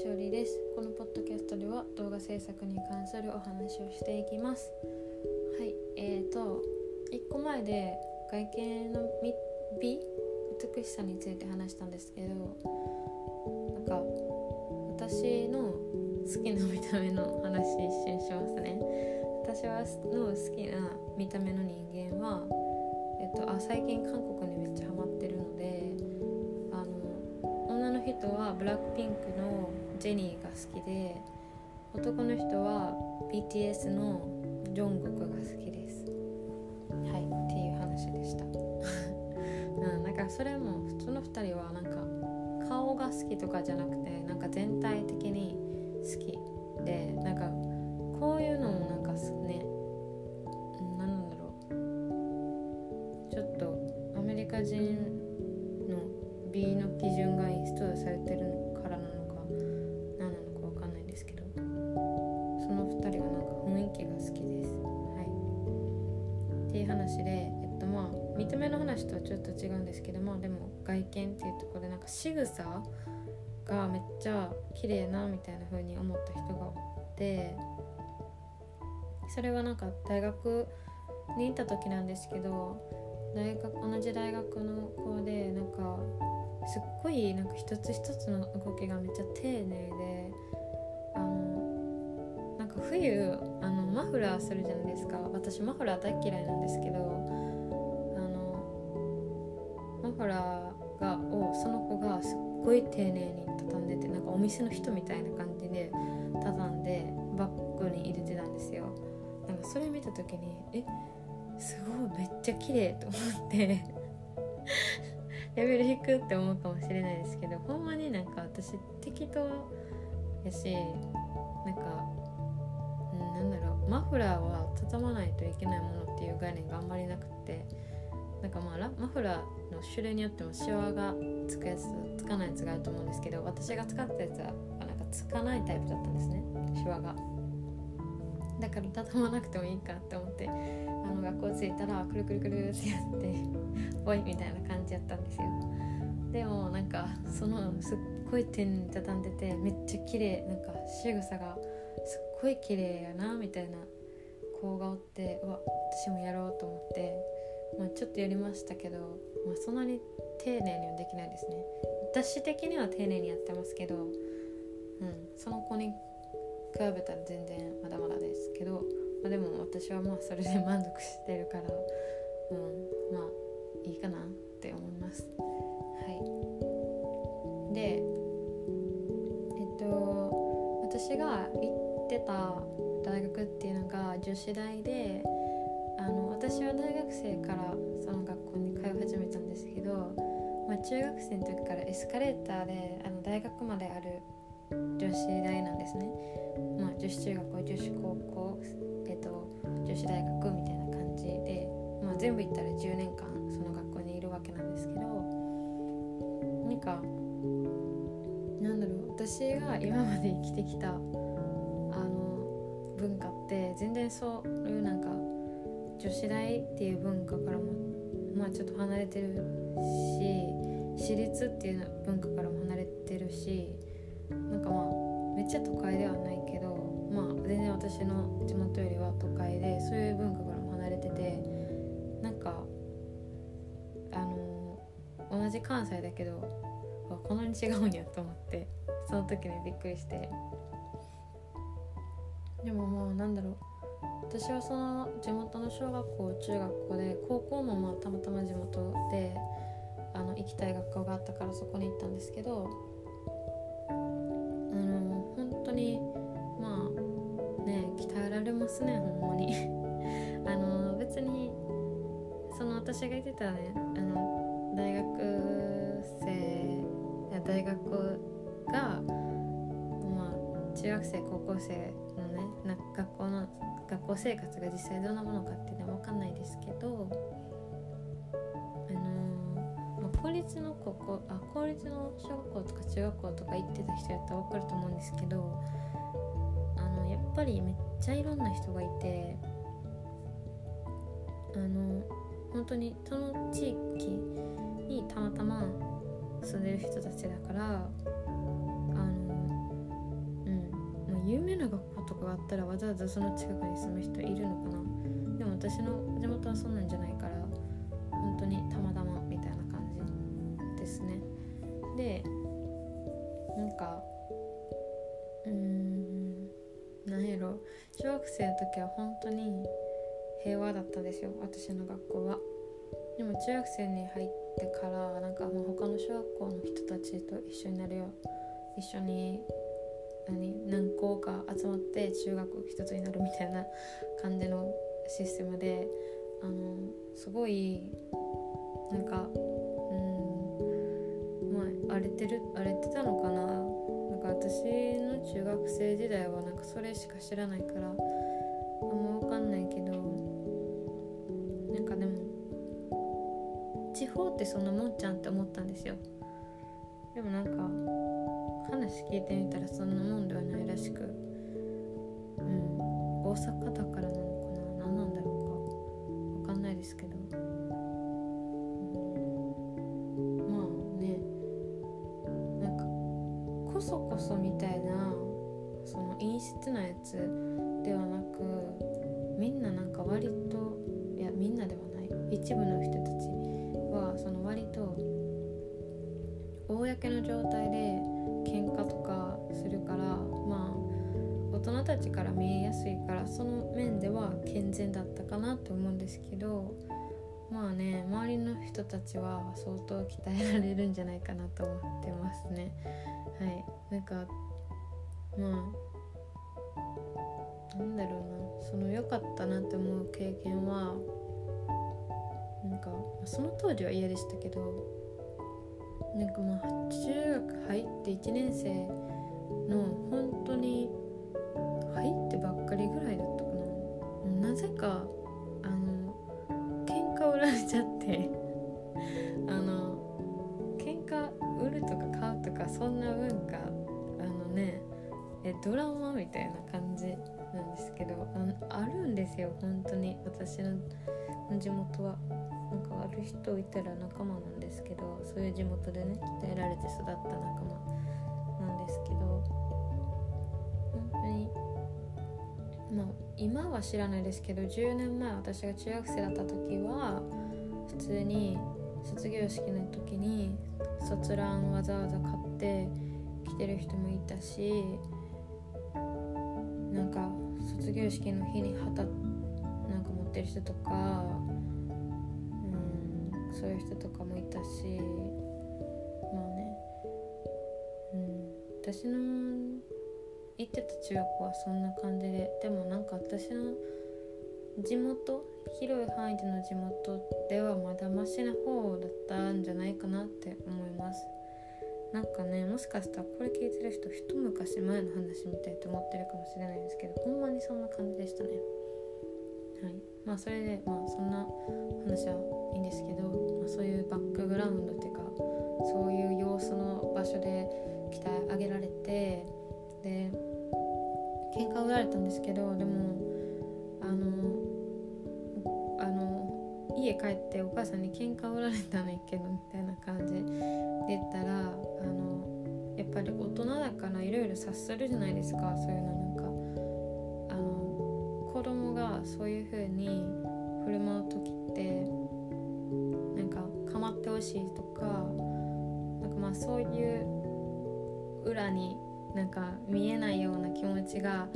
しおりです。このポッドキャストでは動画制作に関するお話をしていきます。はいえーと1個前で外見の美美しさについて話したんですけどなんか私の好きな見た目の話一瞬しますね。私はの好きな見た目の人間はえっとあ最近韓国にめっちゃハマってるのであの女の人はブラックピンクのジェニーが好きで男の人は BTS のジョングクが好きです。はいっていう話でした。うんなんかそれも普通の2人はなんか顔が好きとかじゃなくてなんか全体的に好きでなんかこういうのもなんかね何なんだろう。ちょっとアメリカ人の美の基準がインストールされてるかなんか雰囲気が好きです。はい。っていう話でえっとまあ見た目の話とはちょっと違うんですけどまあでも外見っていうところでなんか仕草がめっちゃ綺麗なみたいな風に思った人がおってそれはなんか大学に行った時なんですけど大学同じ大学の子でなんかすっごいなんか一つ一つの動きがめっちゃ丁寧であのなんか冬あのマフラーするじゃないですか。私マフラー大嫌いなんですけどあのマフラーがをその子がすっごい丁寧に畳んでてなんかお店の人みたいな感じで畳んでバッグに入れてたんですよ。なんかそれ見た時にえすごいめっちゃ綺麗と思ってレベル低くって思うかもしれないですけどほんまになんか私適当やしなんか、なんだろうマフラーは畳まないといけないものっていう概念があんまりなくてなんかまあマフラーの種類によってもシワがつくやつつかないやつがあると思うんですけど私が使ったやつはなんかつかないタイプだったんですねシワが。だから畳まなくてもいいかって思ってあの学校着いたらくるくるくるってやって おいみたいな感じやったんですよ。でもなんかそのすっごい手に畳んでてめっちゃ綺麗なんか仕草がすっごい綺麗やなみたいな子がおってうわ私もやろうと思ってまあ、ちょっとやりましたけど、まあ、そんなに丁寧にはできないですね。私的には丁寧にやってますけど、うん、その子に比べたら全然まだまだですけど、まあ、でも私はまあそれで満足してるから、うん、まあいいかなって思います。はい。でえっと私がた大学っていうのが女子大であの私は大学生からその学校に通い始めたんですけど、まあ、中学生の時からエスカレーターであの大学まである女子大なんですね、まあ、女子中学校女子高校、えっと、女子大学みたいな感じで、まあ、全部行ったら10年間その学校にいるわけなんですけどなんかなんだろう私が今まで生きてきた文化って全然そういうなんか女子大っていう文化からもまあちょっと離れてるし私立っていう文化からも離れてるしなんかまあめっちゃ都会ではないけどまあ全然私の地元よりは都会でそういう文化からも離れててなんかあの同じ関西だけどこんなに違うんやと思ってその時にびっくりして。でもまあなんだろう私はその地元の小学校中学校で高校もまあたまたま地元であの行きたい学校があったからそこに行ったんですけどあの本当にまあね鍛えられますねほんまに。あの別にその私が言ってたねあの大学生や大学が中学生高校生のねな学校の学校生活が実際どんなものかっていうのは分かんないですけどあのー、まあ、公立の高校あ公立の小学校とか中学校とか行ってた人やったら分かると思うんですけどあのやっぱりめっちゃいろんな人がいてあの本当にその地域にたまたま住んでる人たちだからな学校とかがあったらわざわざその近くに住む人いるのかな？でも私の地元はそんなんじゃないから本当にたまたまみたいな感じですね。でなんかうーん何やろ。小学生の時は本当に平和だったんですよ私の学校は。でも中学生に入ってからなんかもう他の小学校の人たちと一緒になるよ一緒に校か集まって中学一つになるみたいな感じのシステムであのすごいなんかうんまあ荒れてる荒れてたのかななんか私の中学生時代はなんかそれしか知らないからあんま分かんないけどなんかでも地方ってそんなもんちゃんって思ったんですよでもなんか話聞いてみたらそんなもんではないら大阪だからなのかな。何なんだろうか。分かんないですけど、うん、まあねなんかこそこそみたいなその陰湿なやつではなくみんななんか割といやみんなではない。一部の人たちはその割と公の状態で喧嘩とかするから大人たちから見えやすいからその面では健全だったかなと思うんですけどまあね周りの人たちは相当鍛えられるんじゃないかなと思ってますね。はい。なんかまあなんだろうな。その良かったなって思う経験はなんかその当時は嫌でしたけどなんかまあ中学入って1年生の本当に入ってばっかりぐらいだったかな。なぜかあの喧嘩売られちゃって。あの喧嘩売るとか買うとかそんな文化あのねえドラマみたいな感じなんですけどああるんですよ本当に。私の地元は。なんか悪い人いたら仲間なんですけどそういう地元でね鍛えられて育った仲間なんですけど。まあ今は知らないですけど10年前私が中学生だった時は普通に卒業式の時に卒ランわざわざ買って来てる人もいたしなんか卒業式の日に旗なんか持ってる人とかうんそういう人とかもいたしまあねうん私の行ってた中学校はそんな感じででもなんか私の地元広い範囲での地元ではまだマシな方だったんじゃないかなって思います。なんかねもしかしたらこれ聞いてる人一昔前の話みたいと思ってるかもしれないですけどほんまにそんな感じでしたね。はい。まあそれでまあそんな話はいいんですけど、まあ、そういうバックグラウンドっていうかそういう様子の場所で鍛え上げられてで喧嘩売られたんですけどでもあのあの家帰ってお母さんに喧嘩売られたのいけどみたいな感じで言ったらあのやっぱり大人だからいろいろ察するじゃないですか。そういうのなんかあの子供がそういう風に振る舞う時ってなんか構ってほしいとかなんかまあそういう裏になんか見えないような気持ちが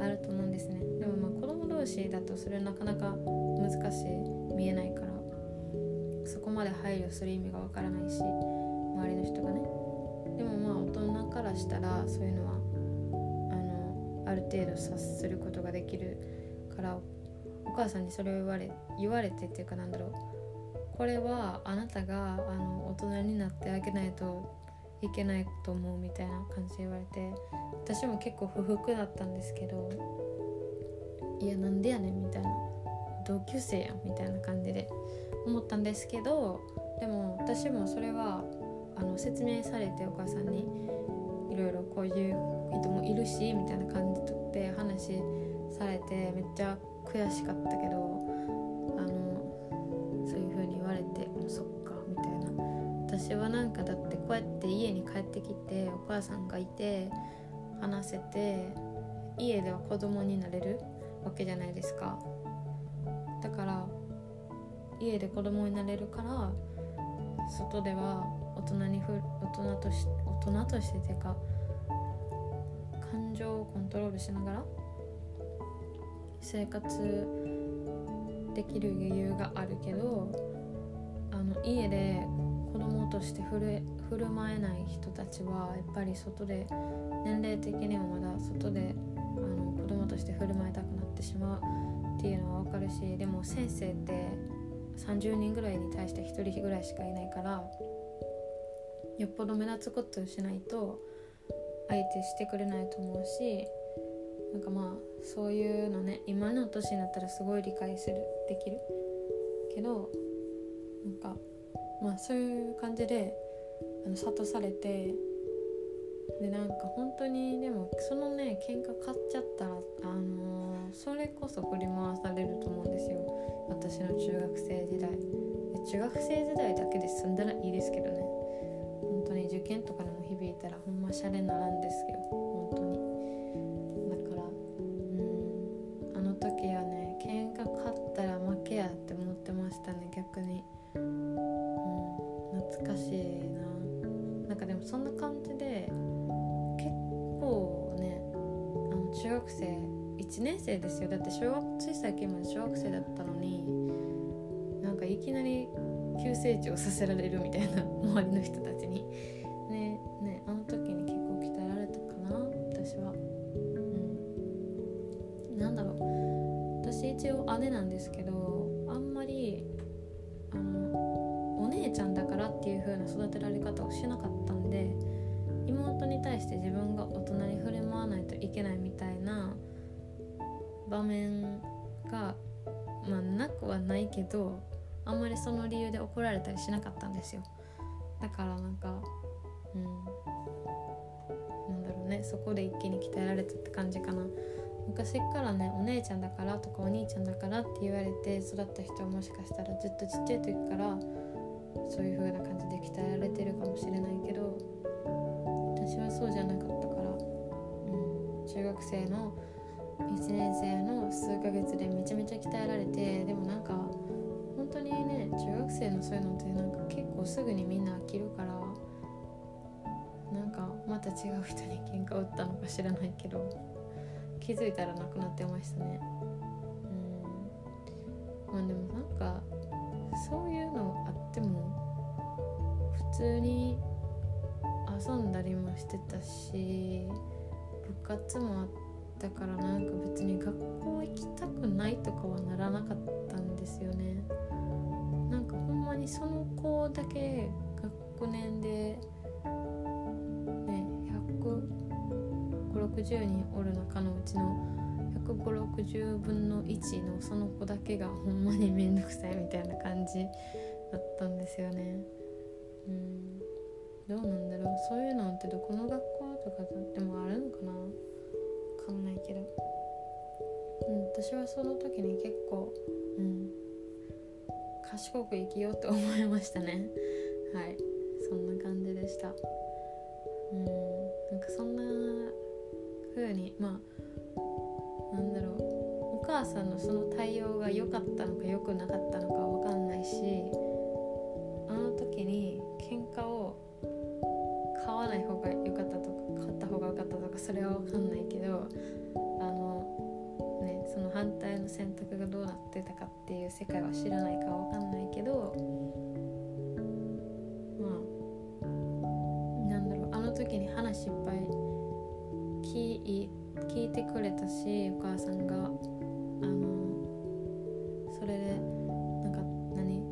あると思うんですね。でもまあ子供同士だとそれなかなか難しい。見えないから。そこまで配慮する意味がわからないし。周りの人がね。でもまあ大人からしたらそういうのはあのある程度察することができるからお母さんにそれを言われ言われてっていうかなんだろう。これはあなたがあの大人になってあげないといけないと思うみたいな感じで言われて私も結構不服だったんですけどいやなんでやねんみたいな同級生やんみたいな感じで思ったんですけどでも私もそれはあの説明されてお母さんにいろいろこういう人もいるしみたいな感じで話されてめっちゃ悔しかったけど私はなんかだってこうやって家に帰ってきてお母さんがいて話せて家では子供になれるわけじゃないですか。だから家で子供になれるから外では大人にふ大人とし大人としててか感情をコントロールしながら生活できる余裕があるけどあの家でとして振る振る舞えない人たちはやっぱり外で年齢的にはまだ外であの子供として振る舞いたくなってしまうっていうのは分かるしでも先生って30人ぐらいに対して1人ぐらいしかいないからよっぽど目立つことをしないと相手してくれないと思うしなんかまあそういうのね今の年になったらすごい理解するできる。けどなんかまあそういう感じであの諭されてでなんか本当にでもそのね喧嘩買っちゃったらあのー、それこそ振り回されると思うんですよ。私の中学生時代。中学生時代だけで済んだらいいですけどね。本当に受験とかにも響いたらほんまシャレならんですよ学生だったのになんかいきなり急成長させられるみたいな周りの人たちに。ねねあの時に結構鍛えられたかな私は。うん。なんだろう。私一応姉なんですけどあんまりあのお姉ちゃんだからっていう風な育てられ方をしなかったんで妹に対して自分が大人に振り回らないといけないみたいな場面けどあんまりその理由で怒られたりしなかったんですよ。だからなんかうん。なんだろうね。そこで一気に鍛えられたって感じかな。昔からねお姉ちゃんだからとかお兄ちゃんだからって言われて育った人はもしかしたらずっとちっちゃい時からそういう風な感じで鍛えられてるかもしれないけど私はそうじゃなかったから、うん、中学生の1年生の数ヶ月でめちゃめちゃ鍛えられてでもなんか生のそういうのってなんか結構すぐにみんな飽きるからなんかまた違う人に喧嘩を売ったのか知らないけど気づいたらなくなってましたね。うん。まあでもなんかそういうのあっても普通に遊んだりもしてたし部活もあったからなんか別に学校行きたくないとかはならなかったんですよね。ほんまにその子だけ学年でね150人おる中のうちの15060分の1のその子だけがほんまに面倒くさいみたいな感じだったんですよね。うん。どうなんだろう。そういうのってどこの学校とかでもあるのかな。分かんないけど、うん、私はその時に結構うん。賢く生きようと思いましたね。はい。そんな感じでした。うん。なんかそんな風にまあなんだろう。お母さんのその対応が良かったのか良くなかったのか分かんないしあの時に喧嘩を買わない方が良かったとか買った方が良かったとかそれは分かんないけど反対の選択がどうなってたかっていう世界は知らないから分かんないけどまあなんだろうあの時に話いっぱい聞い聞いてくれたしお母さんがあのそれでなんか何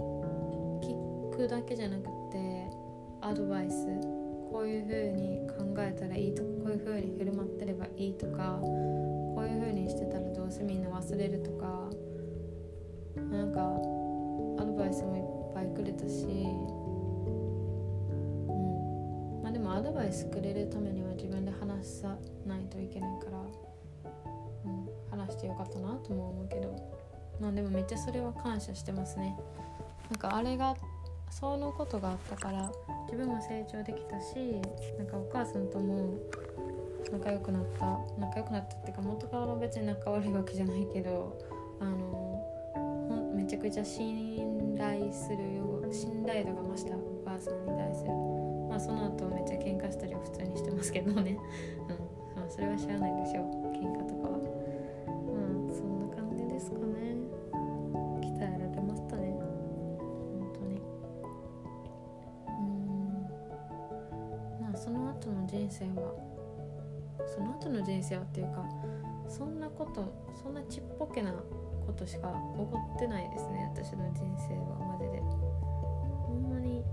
聞くだけじゃなくてアドバイスこういう風に考えたらいいとかこういう風に振る舞ってればいいとかこういう風にしてたらどうせみんな忘れるとかなんかアドバイスもいっぱいくれたしうん。まあでもアドバイスくれるためには自分で話さないといけないから、うん、話してよかったなとも思うけど。まあでもめっちゃそれは感謝してますね。なんかあれがそのことがあったから自分も成長できたしなんかお母さんとも仲良くなった。仲良くなったっていうか元から別に仲悪いわけじゃないけどあのめちゃくちゃ信頼するよ信頼度が増した。お母さんに対する。まあその後めっちゃ喧嘩したりは普通にしてますけどね。うん、それは知らないでしょう。人生はっていうかそんなことそんなちっぽけなことしか起こってないですね私の人生はマジで。ほんまに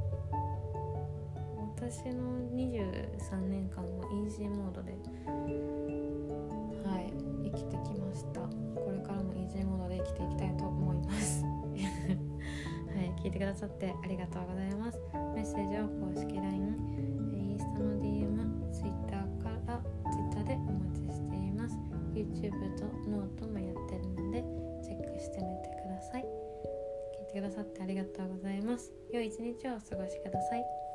私の23年間はイージーモードではい生きてきました。これからもイージーモードで生きていきたいと思います。はい聞いてくださってありがとうございます。メッセージは公式 LINE してみてください。聞いてくださってありがとうございます。良い一日をお過ごしください。